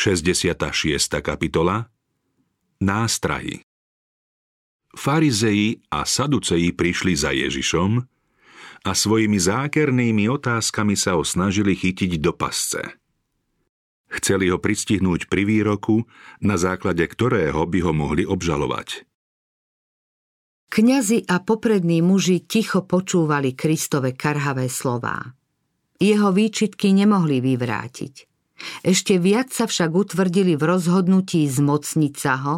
66. kapitola Nástrahy Farizei a Saduceji prišli za Ježišom a svojimi zákernými otázkami sa ho snažili chytiť do pasce. Chceli ho pristihnúť pri výroku, na základe ktorého by ho mohli obžalovať. Kňazi a poprední muži ticho počúvali Kristove karhavé slová. Jeho výčitky nemohli vyvrátiť. Ešte viac sa však utvrdili v rozhodnutí zmocniť sa ho,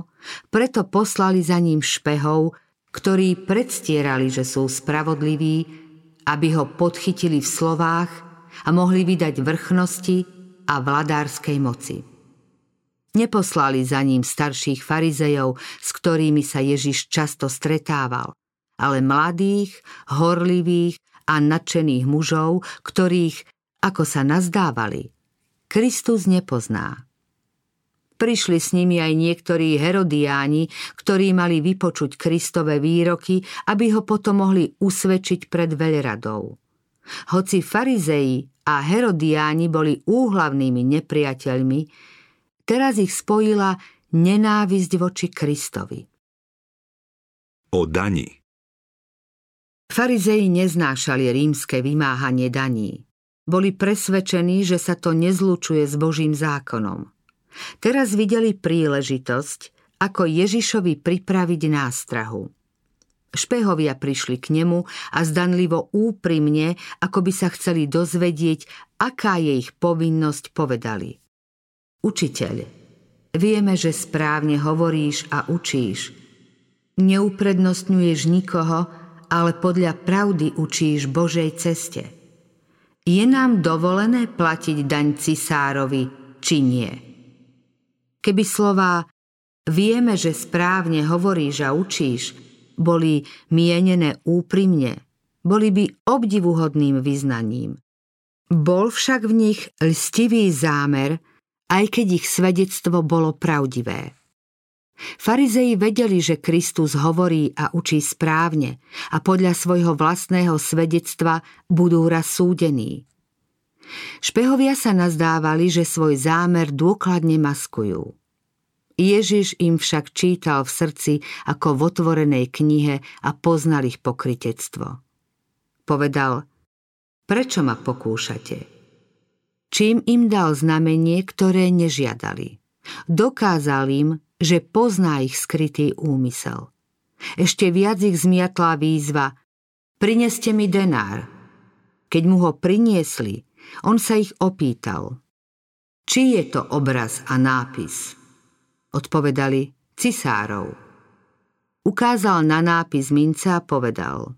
preto poslali za ním špehov, ktorí predstierali, že sú spravodliví, aby ho podchytili v slovách a mohli vydať vrchnosti a vladárskej moci. Neposlali za ním starších farizejov, s ktorými sa Ježiš často stretával, ale mladých, horlivých a nadšených mužov, ktorých, ako sa nazdávali, Kristus nepozná. Prišli s nimi aj niektorí herodiáni, ktorí mali vypočuť Kristové výroky, aby ho potom mohli usvedčiť pred veľradou. Hoci farizei a herodiáni boli úhlavnými nepriateľmi, teraz ich spojila nenávisť voči Kristovi. O dani Farizei neznášali rímske vymáhanie daní. Boli presvedčení, že sa to nezlučuje s Božím zákonom. Teraz videli príležitosť, ako Ježišovi pripraviť nástrahu. Špehovia prišli k nemu a zdanlivo úprimne, ako by sa chceli dozvedieť, aká je ich povinnosť, povedali. Učiteľ, vieme, že správne hovoríš a učíš. Neuprednostňuješ nikoho, ale podľa pravdy učíš Božej ceste. Je nám dovolené platiť daň cisárovi, či nie? Keby slová vieme, že správne hovoríš a učíš, boli mienené úprimne, boli by obdivuhodným vyznaním. Bol však v nich lstivý zámer, aj keď ich svedectvo bolo pravdivé. Farizei vedeli, že Kristus hovorí a učí správne a podľa svojho vlastného svedectva budú raz súdení. Špehovia sa nazdávali, že svoj zámer dôkladne maskujú. Ježiš im však čítal v srdci ako v otvorenej knihe a poznal ich pokritectvo. Povedal, prečo ma pokúšate? Čím im dal znamenie, ktoré nežiadali. Dokázal im, že pozná ich skrytý úmysel. Ešte viac ich zmiatla výzva Prineste mi denár. Keď mu ho priniesli, on sa ich opýtal. Či je to obraz a nápis? Odpovedali cisárov. Ukázal na nápis mince a povedal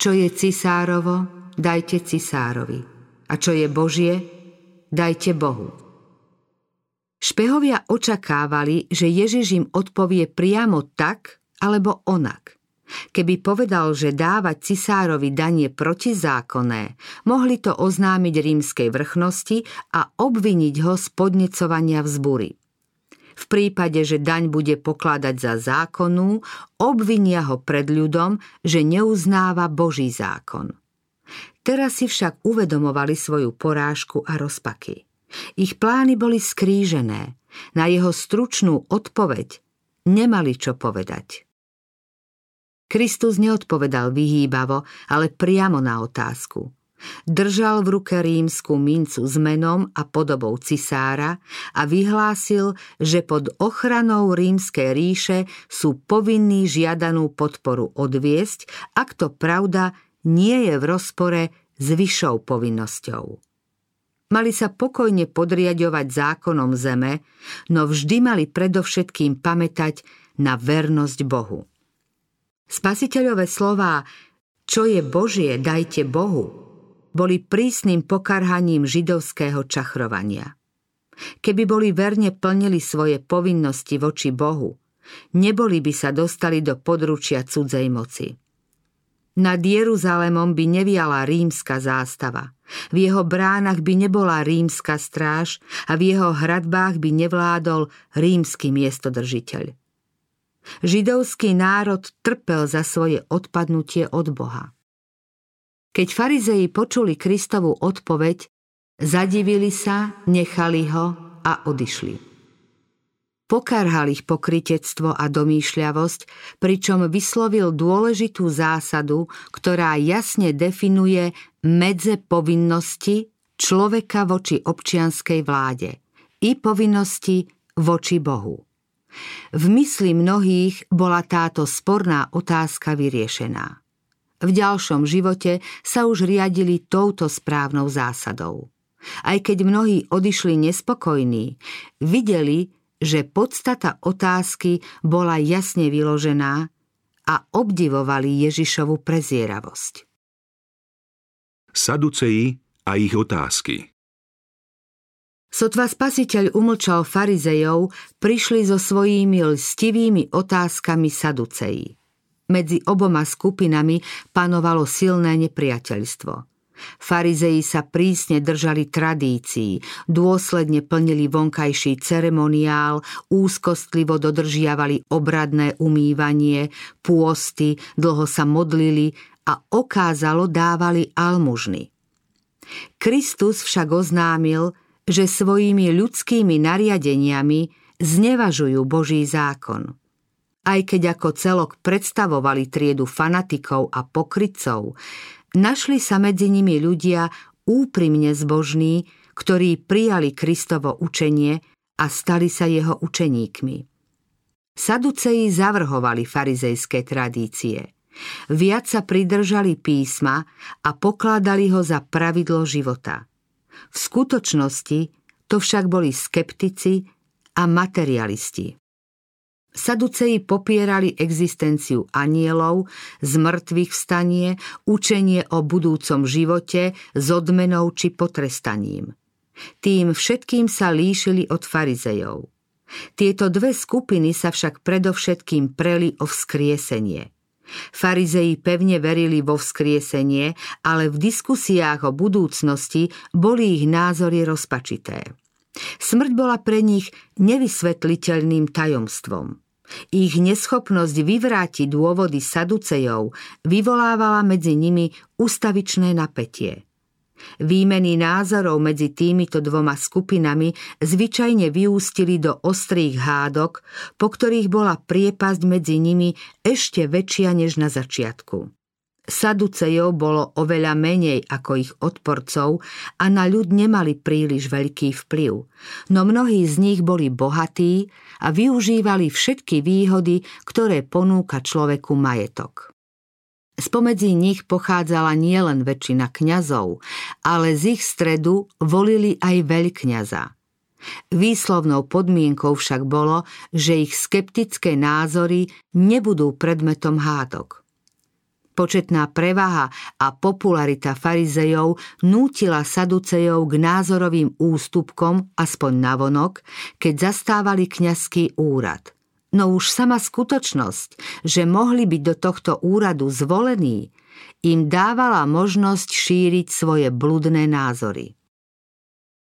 Čo je cisárovo, dajte cisárovi. A čo je Božie, dajte Bohu. Špehovia očakávali, že Ježiš im odpovie priamo tak alebo onak. Keby povedal, že dávať cisárovi danie protizákonné, mohli to oznámiť rímskej vrchnosti a obviniť ho z podnecovania vzbury. V prípade, že daň bude pokladať za zákonnú, obvinia ho pred ľudom, že neuznáva Boží zákon. Teraz si však uvedomovali svoju porážku a rozpaky. Ich plány boli skrížené. Na jeho stručnú odpoveď nemali čo povedať. Kristus neodpovedal vyhýbavo, ale priamo na otázku. Držal v ruke rímsku mincu s menom a podobou cisára a vyhlásil, že pod ochranou rímskej ríše sú povinní žiadanú podporu odviesť, ak to pravda nie je v rozpore s vyššou povinnosťou. Mali sa pokojne podriadovať zákonom zeme, no vždy mali predovšetkým pamätať na vernosť Bohu. Spasiteľové slová Čo je Božie, dajte Bohu, boli prísnym pokarhaním židovského čachrovania. Keby boli verne plnili svoje povinnosti voči Bohu, neboli by sa dostali do područia cudzej moci. Nad Jeruzalémom by neviala rímska zástava. V jeho bránach by nebola rímska stráž a v jeho hradbách by nevládol rímsky miestodržiteľ. Židovský národ trpel za svoje odpadnutie od Boha. Keď farizei počuli Kristovu odpoveď, zadivili sa, nechali ho a odišli. Pokarhal ich pokritectvo a domýšľavosť, pričom vyslovil dôležitú zásadu, ktorá jasne definuje medze povinnosti človeka voči občianskej vláde i povinnosti voči Bohu. V mysli mnohých bola táto sporná otázka vyriešená. V ďalšom živote sa už riadili touto správnou zásadou. Aj keď mnohí odišli nespokojní, videli, že podstata otázky bola jasne vyložená a obdivovali Ježišovu prezieravosť. Saduceji a ich otázky Sotva spasiteľ umlčal farizejov, prišli so svojimi lstivými otázkami saduceji. Medzi oboma skupinami panovalo silné nepriateľstvo – Farizeji sa prísne držali tradícií, dôsledne plnili vonkajší ceremoniál, úzkostlivo dodržiavali obradné umývanie, pôsty, dlho sa modlili a okázalo dávali almužny. Kristus však oznámil, že svojimi ľudskými nariadeniami znevažujú Boží zákon. Aj keď ako celok predstavovali triedu fanatikov a pokrycov, Našli sa medzi nimi ľudia úprimne zbožní, ktorí prijali Kristovo učenie a stali sa jeho učeníkmi. Saduceji zavrhovali farizejské tradície. Viac sa pridržali písma a pokladali ho za pravidlo života. V skutočnosti to však boli skeptici a materialisti. Saduceji popierali existenciu anielov, zmrtvých vstanie, učenie o budúcom živote s odmenou či potrestaním. Tým všetkým sa líšili od farizejov. Tieto dve skupiny sa však predovšetkým preli o vzkriesenie. Farizeji pevne verili vo vzkriesenie, ale v diskusiách o budúcnosti boli ich názory rozpačité. Smrť bola pre nich nevysvetliteľným tajomstvom. Ich neschopnosť vyvrátiť dôvody saducejov vyvolávala medzi nimi ustavičné napätie. Výmeny názorov medzi týmito dvoma skupinami zvyčajne vyústili do ostrých hádok, po ktorých bola priepasť medzi nimi ešte väčšia než na začiatku. Saducejov bolo oveľa menej ako ich odporcov a na ľud nemali príliš veľký vplyv, no mnohí z nich boli bohatí a využívali všetky výhody, ktoré ponúka človeku majetok. Spomedzi nich pochádzala nielen väčšina kňazov, ale z ich stredu volili aj veľkňaza. Výslovnou podmienkou však bolo, že ich skeptické názory nebudú predmetom hádok. Početná prevaha a popularita farizejov nútila saducejov k názorovým ústupkom, aspoň navonok, keď zastávali kňazský úrad. No už sama skutočnosť, že mohli byť do tohto úradu zvolení, im dávala možnosť šíriť svoje bludné názory.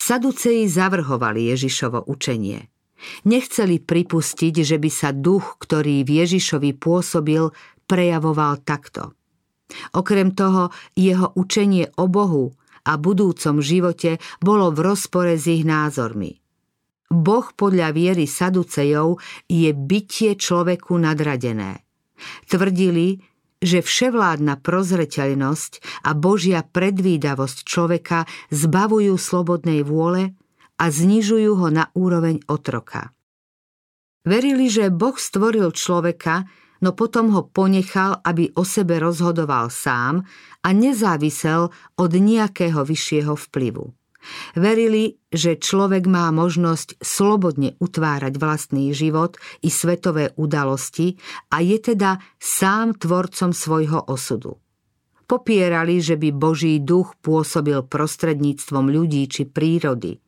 Saduceji zavrhovali Ježišovo učenie. Nechceli pripustiť, že by sa duch, ktorý v Ježišovi pôsobil, prejavoval takto. Okrem toho, jeho učenie o Bohu a budúcom živote bolo v rozpore s ich názormi. Boh podľa viery Saducejov je bytie človeku nadradené. Tvrdili, že vševládna prozreteľnosť a Božia predvídavosť človeka zbavujú slobodnej vôle a znižujú ho na úroveň otroka. Verili, že Boh stvoril človeka no potom ho ponechal, aby o sebe rozhodoval sám a nezávisel od nejakého vyššieho vplyvu. Verili, že človek má možnosť slobodne utvárať vlastný život i svetové udalosti a je teda sám tvorcom svojho osudu. Popierali, že by Boží duch pôsobil prostredníctvom ľudí či prírody.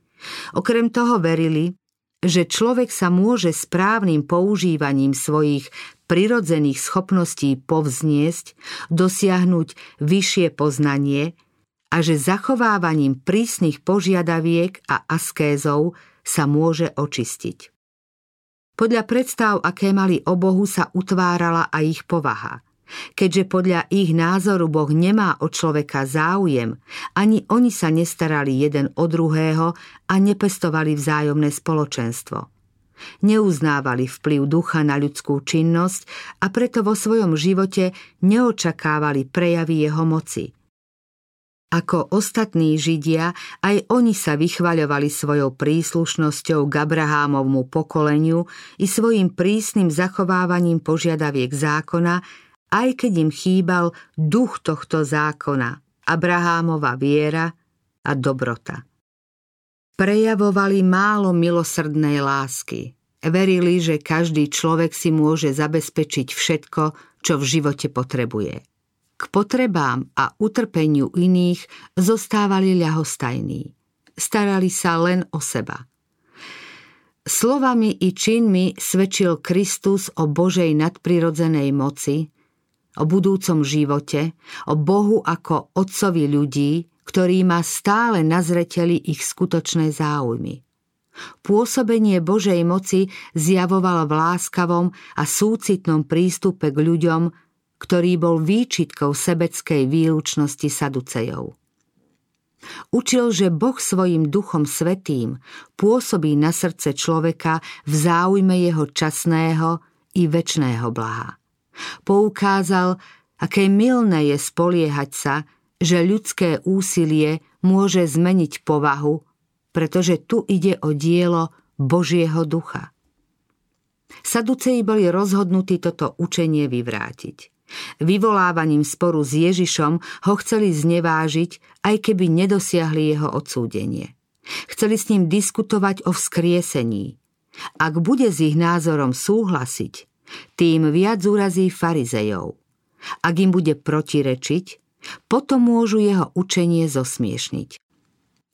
Okrem toho verili, že človek sa môže správnym používaním svojich prirodzených schopností povzniesť, dosiahnuť vyššie poznanie a že zachovávaním prísnych požiadaviek a askézov sa môže očistiť. Podľa predstav, aké mali o Bohu, sa utvárala aj ich povaha. Keďže podľa ich názoru Boh nemá o človeka záujem, ani oni sa nestarali jeden o druhého a nepestovali vzájomné spoločenstvo. Neuznávali vplyv ducha na ľudskú činnosť a preto vo svojom živote neočakávali prejavy jeho moci. Ako ostatní Židia, aj oni sa vychvaľovali svojou príslušnosťou k Abrahámovmu pokoleniu i svojim prísnym zachovávaním požiadaviek zákona, aj keď im chýbal duch tohto zákona, Abrahámova viera a dobrota prejavovali málo milosrdnej lásky. Verili, že každý človek si môže zabezpečiť všetko, čo v živote potrebuje. K potrebám a utrpeniu iných zostávali ľahostajní. Starali sa len o seba. Slovami i činmi svedčil Kristus o Božej nadprirodzenej moci, o budúcom živote, o Bohu ako Otcovi ľudí, ktorý má stále na zreteli ich skutočné záujmy. Pôsobenie Božej moci zjavoval v láskavom a súcitnom prístupe k ľuďom, ktorý bol výčitkou sebeckej výlučnosti Saducejov. Učil, že Boh svojim duchom svetým pôsobí na srdce človeka v záujme jeho časného i väčšného blaha. Poukázal, aké milné je spoliehať sa, že ľudské úsilie môže zmeniť povahu, pretože tu ide o dielo Božieho ducha. Saduceji boli rozhodnutí toto učenie vyvrátiť. Vyvolávaním sporu s Ježišom ho chceli znevážiť, aj keby nedosiahli jeho odsúdenie. Chceli s ním diskutovať o vzkriesení. Ak bude s ich názorom súhlasiť, tým viac urazí farizejov. Ak im bude protirečiť, potom môžu jeho učenie zosmiešniť.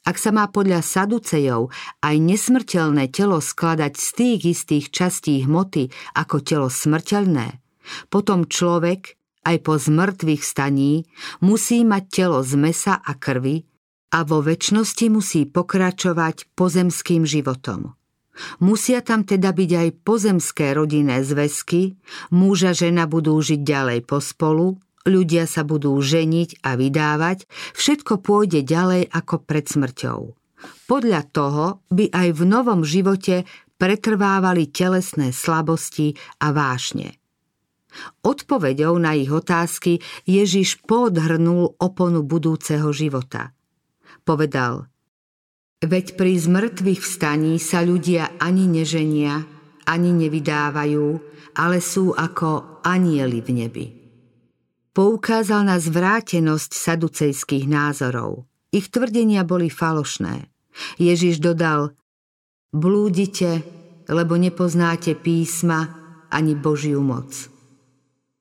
Ak sa má podľa Saducejov aj nesmrteľné telo skladať z tých istých častí hmoty ako telo smrteľné, potom človek aj po zmrtvých staní musí mať telo z mesa a krvi a vo väčšnosti musí pokračovať pozemským životom. Musia tam teda byť aj pozemské rodinné zväzky, muža žena budú žiť ďalej pospolu, ľudia sa budú ženiť a vydávať, všetko pôjde ďalej ako pred smrťou. Podľa toho by aj v novom živote pretrvávali telesné slabosti a vášne. Odpovedou na ich otázky Ježiš podhrnul oponu budúceho života. Povedal, veď pri zmrtvých vstaní sa ľudia ani neženia, ani nevydávajú, ale sú ako anieli v nebi poukázal na zvrátenosť saducejských názorov. Ich tvrdenia boli falošné. Ježiš dodal, blúdite, lebo nepoznáte písma ani Božiu moc.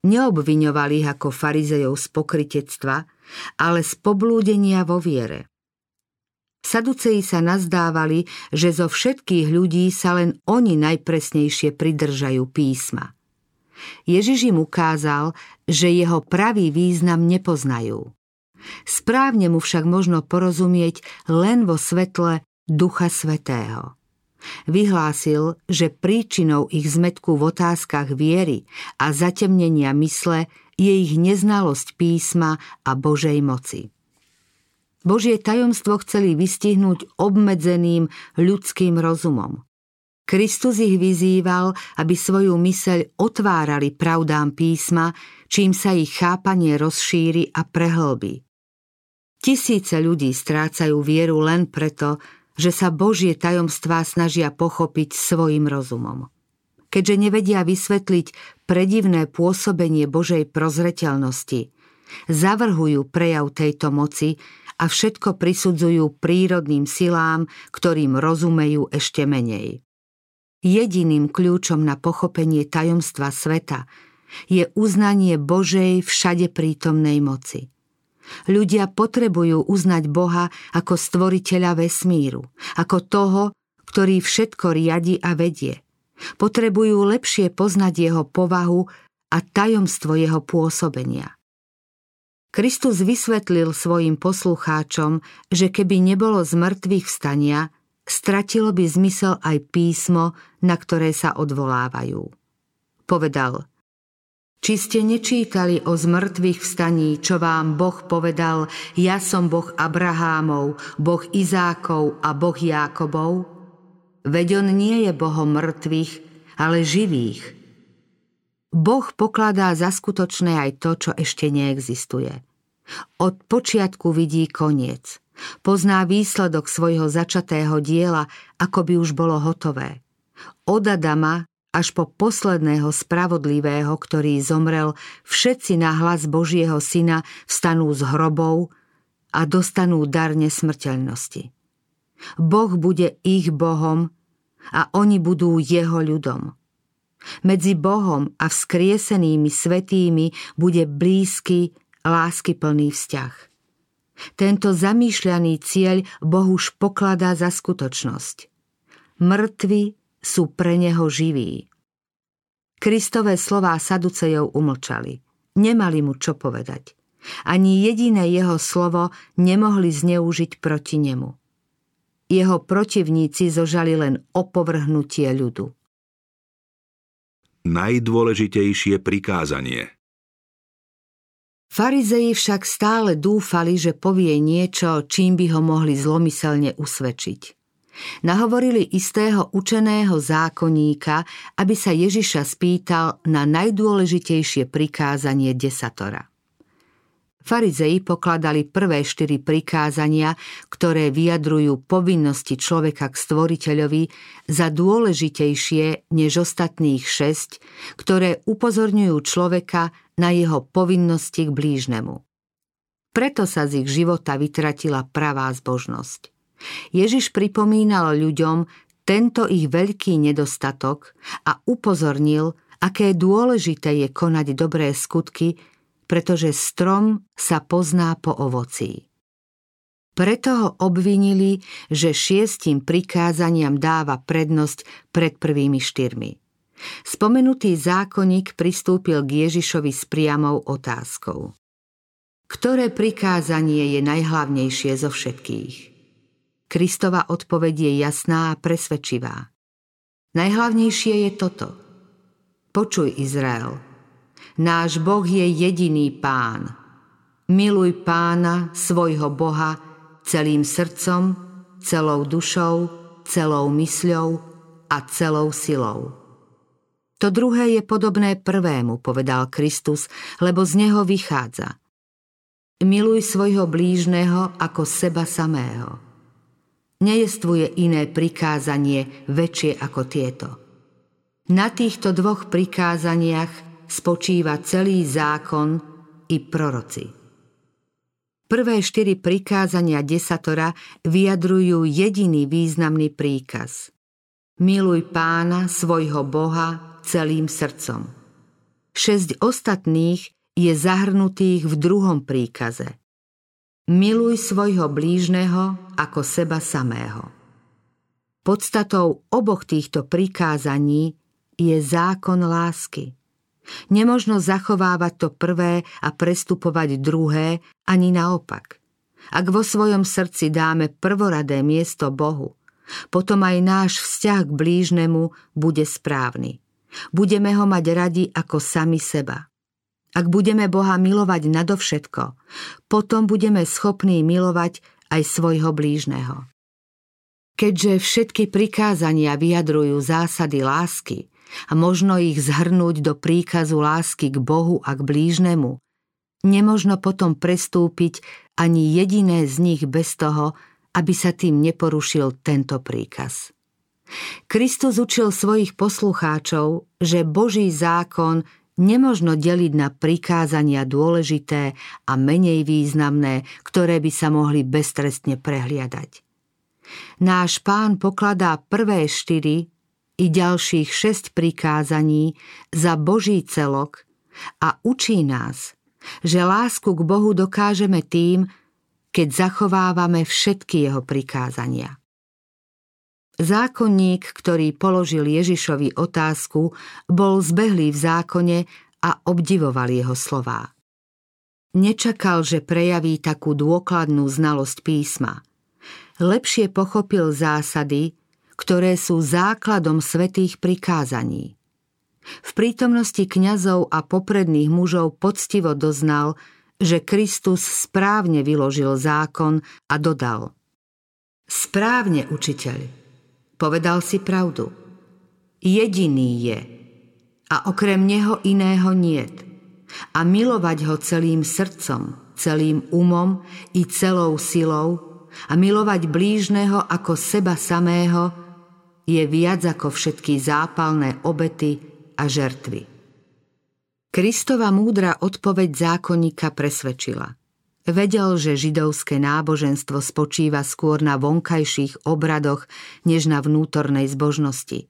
Neobviňovali ich ako farizejov z pokritectva, ale z poblúdenia vo viere. Saduceji sa nazdávali, že zo všetkých ľudí sa len oni najpresnejšie pridržajú písma – Ježiš im ukázal, že jeho pravý význam nepoznajú. Správne mu však možno porozumieť len vo svetle Ducha Svetého. Vyhlásil, že príčinou ich zmetku v otázkach viery a zatemnenia mysle je ich neznalosť písma a Božej moci. Božie tajomstvo chceli vystihnúť obmedzeným ľudským rozumom. Kristus ich vyzýval, aby svoju myseľ otvárali pravdám písma, čím sa ich chápanie rozšíri a prehlbí. Tisíce ľudí strácajú vieru len preto, že sa Božie tajomstvá snažia pochopiť svojim rozumom. Keďže nevedia vysvetliť predivné pôsobenie Božej prozreteľnosti, zavrhujú prejav tejto moci a všetko prisudzujú prírodným silám, ktorým rozumejú ešte menej. Jediným kľúčom na pochopenie tajomstva sveta je uznanie Božej všade prítomnej moci. Ľudia potrebujú uznať Boha ako stvoriteľa vesmíru, ako toho, ktorý všetko riadi a vedie. Potrebujú lepšie poznať jeho povahu a tajomstvo jeho pôsobenia. Kristus vysvetlil svojim poslucháčom, že keby nebolo z mŕtvych vstania, stratilo by zmysel aj písmo, na ktoré sa odvolávajú. Povedal, Či ste nečítali o zmrtvých vstaní, čo vám Boh povedal, ja som Boh Abrahámov, Boh Izákov a Boh Jákobov? Veď on nie je Bohom mŕtvych, ale živých. Boh pokladá za skutočné aj to, čo ešte neexistuje. Od počiatku vidí koniec. Pozná výsledok svojho začatého diela, ako by už bolo hotové. Od Adama až po posledného spravodlivého, ktorý zomrel, všetci na hlas Božieho syna vstanú z hrobov a dostanú dar nesmrteľnosti. Boh bude ich Bohom a oni budú jeho ľudom. Medzi Bohom a vzkriesenými svetými bude blízky, láskyplný vzťah. Tento zamýšľaný cieľ Boh už pokladá za skutočnosť. Mŕtvi sú pre neho živí. Kristové slová Saducejov umlčali. Nemali mu čo povedať. Ani jediné jeho slovo nemohli zneužiť proti nemu. Jeho protivníci zožali len opovrhnutie ľudu. Najdôležitejšie prikázanie Farizeji však stále dúfali, že povie niečo, čím by ho mohli zlomyselne usvedčiť. Nahovorili istého učeného zákonníka, aby sa Ježiša spýtal na najdôležitejšie prikázanie desatora. Farizei pokladali prvé štyri prikázania, ktoré vyjadrujú povinnosti človeka k stvoriteľovi, za dôležitejšie než ostatných šesť, ktoré upozorňujú človeka na jeho povinnosti k blížnemu. Preto sa z ich života vytratila pravá zbožnosť. Ježiš pripomínal ľuďom tento ich veľký nedostatok a upozornil, aké dôležité je konať dobré skutky, pretože strom sa pozná po ovocí. Preto ho obvinili, že šiestim prikázaniam dáva prednosť pred prvými štyrmi. Spomenutý zákonník pristúpil k Ježišovi s priamou otázkou. Ktoré prikázanie je najhlavnejšie zo všetkých? Kristova odpoveď je jasná a presvedčivá. Najhlavnejšie je toto. Počuj, Izrael. Náš Boh je jediný pán. Miluj pána, svojho Boha, celým srdcom, celou dušou, celou mysľou a celou silou. To druhé je podobné prvému, povedal Kristus, lebo z neho vychádza. Miluj svojho blížneho ako seba samého nejestvuje iné prikázanie väčšie ako tieto. Na týchto dvoch prikázaniach spočíva celý zákon i proroci. Prvé štyri prikázania desatora vyjadrujú jediný významný príkaz. Miluj pána, svojho Boha, celým srdcom. Šesť ostatných je zahrnutých v druhom príkaze. Miluj svojho blížneho ako seba samého. Podstatou oboch týchto prikázaní je zákon lásky. Nemožno zachovávať to prvé a prestupovať druhé, ani naopak. Ak vo svojom srdci dáme prvoradé miesto Bohu, potom aj náš vzťah k blížnemu bude správny. Budeme ho mať radi ako sami seba. Ak budeme Boha milovať nadovšetko, potom budeme schopní milovať aj svojho blížneho. Keďže všetky prikázania vyjadrujú zásady lásky a možno ich zhrnúť do príkazu lásky k Bohu a k blížnemu, nemožno potom prestúpiť ani jediné z nich bez toho, aby sa tým neporušil tento príkaz. Kristus učil svojich poslucháčov, že Boží zákon nemožno deliť na prikázania dôležité a menej významné, ktoré by sa mohli beztrestne prehliadať. Náš pán pokladá prvé štyri i ďalších šesť prikázaní za Boží celok a učí nás, že lásku k Bohu dokážeme tým, keď zachovávame všetky jeho prikázania. Zákonník, ktorý položil Ježišovi otázku, bol zbehlý v zákone a obdivoval jeho slová. Nečakal, že prejaví takú dôkladnú znalosť písma. Lepšie pochopil zásady, ktoré sú základom svetých prikázaní. V prítomnosti kňazov a popredných mužov poctivo doznal, že Kristus správne vyložil zákon a dodal Správne, učiteľ, povedal si pravdu. Jediný je a okrem neho iného niet. A milovať ho celým srdcom, celým umom i celou silou a milovať blížneho ako seba samého je viac ako všetky zápalné obety a žertvy. Kristova múdra odpoveď zákonníka presvedčila. Vedel, že židovské náboženstvo spočíva skôr na vonkajších obradoch, než na vnútornej zbožnosti.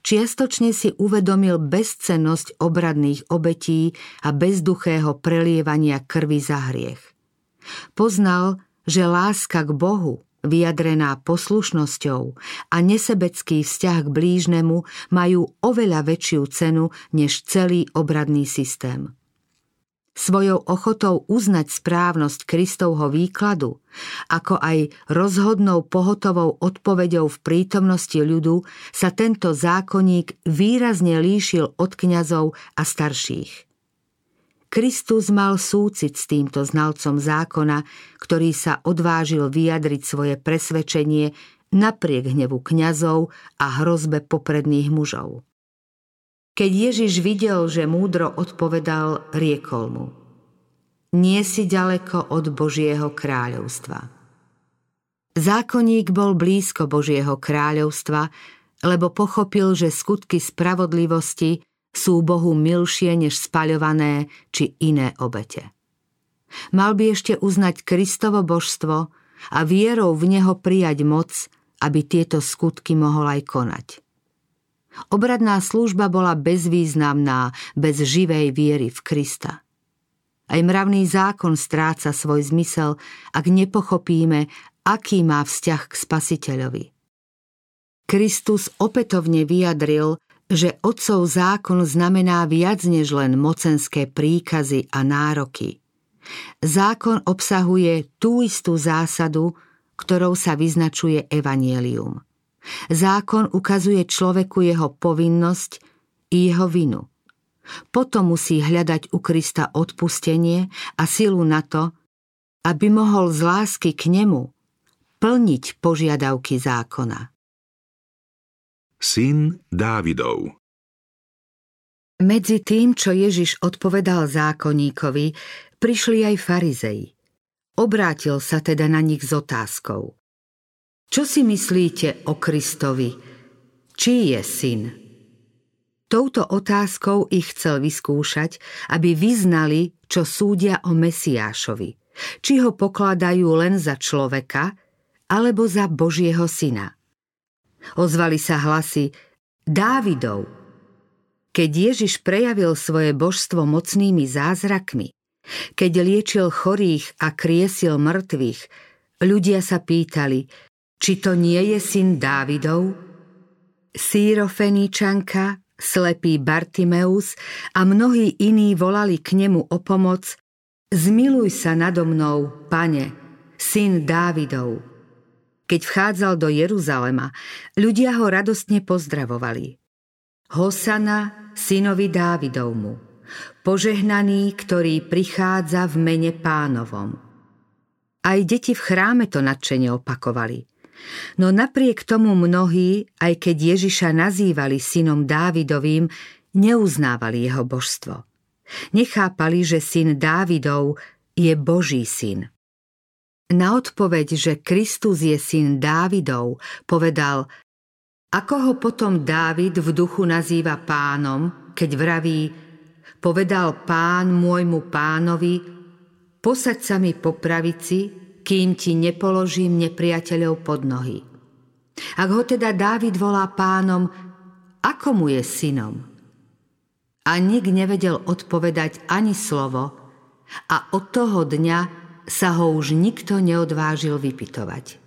Čiastočne si uvedomil bezcennosť obradných obetí a bezduchého prelievania krvi za hriech. Poznal, že láska k Bohu vyjadrená poslušnosťou a nesebecký vzťah k blížnemu majú oveľa väčšiu cenu než celý obradný systém. Svojou ochotou uznať správnosť Kristovho výkladu, ako aj rozhodnou pohotovou odpoveďou v prítomnosti ľudu sa tento zákonník výrazne líšil od kňazov a starších. Kristus mal súcit s týmto znalcom zákona, ktorý sa odvážil vyjadriť svoje presvedčenie napriek hnevu kňazov a hrozbe popredných mužov. Keď Ježiš videl, že múdro odpovedal, riekol mu Nie si ďaleko od Božieho kráľovstva. Zákonník bol blízko Božieho kráľovstva, lebo pochopil, že skutky spravodlivosti sú Bohu milšie než spaľované či iné obete. Mal by ešte uznať Kristovo božstvo a vierou v Neho prijať moc, aby tieto skutky mohol aj konať. Obradná služba bola bezvýznamná, bez živej viery v Krista. Aj mravný zákon stráca svoj zmysel, ak nepochopíme, aký má vzťah k spasiteľovi. Kristus opätovne vyjadril, že otcov zákon znamená viac než len mocenské príkazy a nároky. Zákon obsahuje tú istú zásadu, ktorou sa vyznačuje evanielium. Zákon ukazuje človeku jeho povinnosť i jeho vinu. Potom musí hľadať u Krista odpustenie a silu na to, aby mohol z lásky k nemu plniť požiadavky zákona syn Dávidov. Medzi tým, čo Ježiš odpovedal zákonníkovi, prišli aj farizei. Obrátil sa teda na nich s otázkou. Čo si myslíte o Kristovi? Čí je syn? Touto otázkou ich chcel vyskúšať, aby vyznali, čo súdia o Mesiášovi. Či ho pokladajú len za človeka, alebo za Božieho syna. Ozvali sa hlasy Dávidov. Keď Ježiš prejavil svoje božstvo mocnými zázrakmi, keď liečil chorých a kriesil mŕtvych, ľudia sa pýtali, či to nie je syn Dávidov? Sýrofeníčanka, slepý Bartimeus a mnohí iní volali k nemu o pomoc Zmiluj sa nado mnou, pane, syn Dávidov. Keď vchádzal do Jeruzalema, ľudia ho radostne pozdravovali. Hosana, synovi Dávidovmu, požehnaný, ktorý prichádza v mene pánovom. Aj deti v chráme to nadšene opakovali. No napriek tomu mnohí, aj keď Ježiša nazývali synom Dávidovým, neuznávali jeho božstvo. Nechápali, že syn Dávidov je Boží syn. Na odpoveď, že Kristus je syn Dávidov, povedal, ako ho potom Dávid v duchu nazýva pánom, keď vraví, povedal pán môjmu pánovi, posaď sa mi po pravici, kým ti nepoložím nepriateľov pod nohy. Ak ho teda Dávid volá pánom, ako mu je synom? A nik nevedel odpovedať ani slovo a od toho dňa sa ho už nikto neodvážil vypitovať.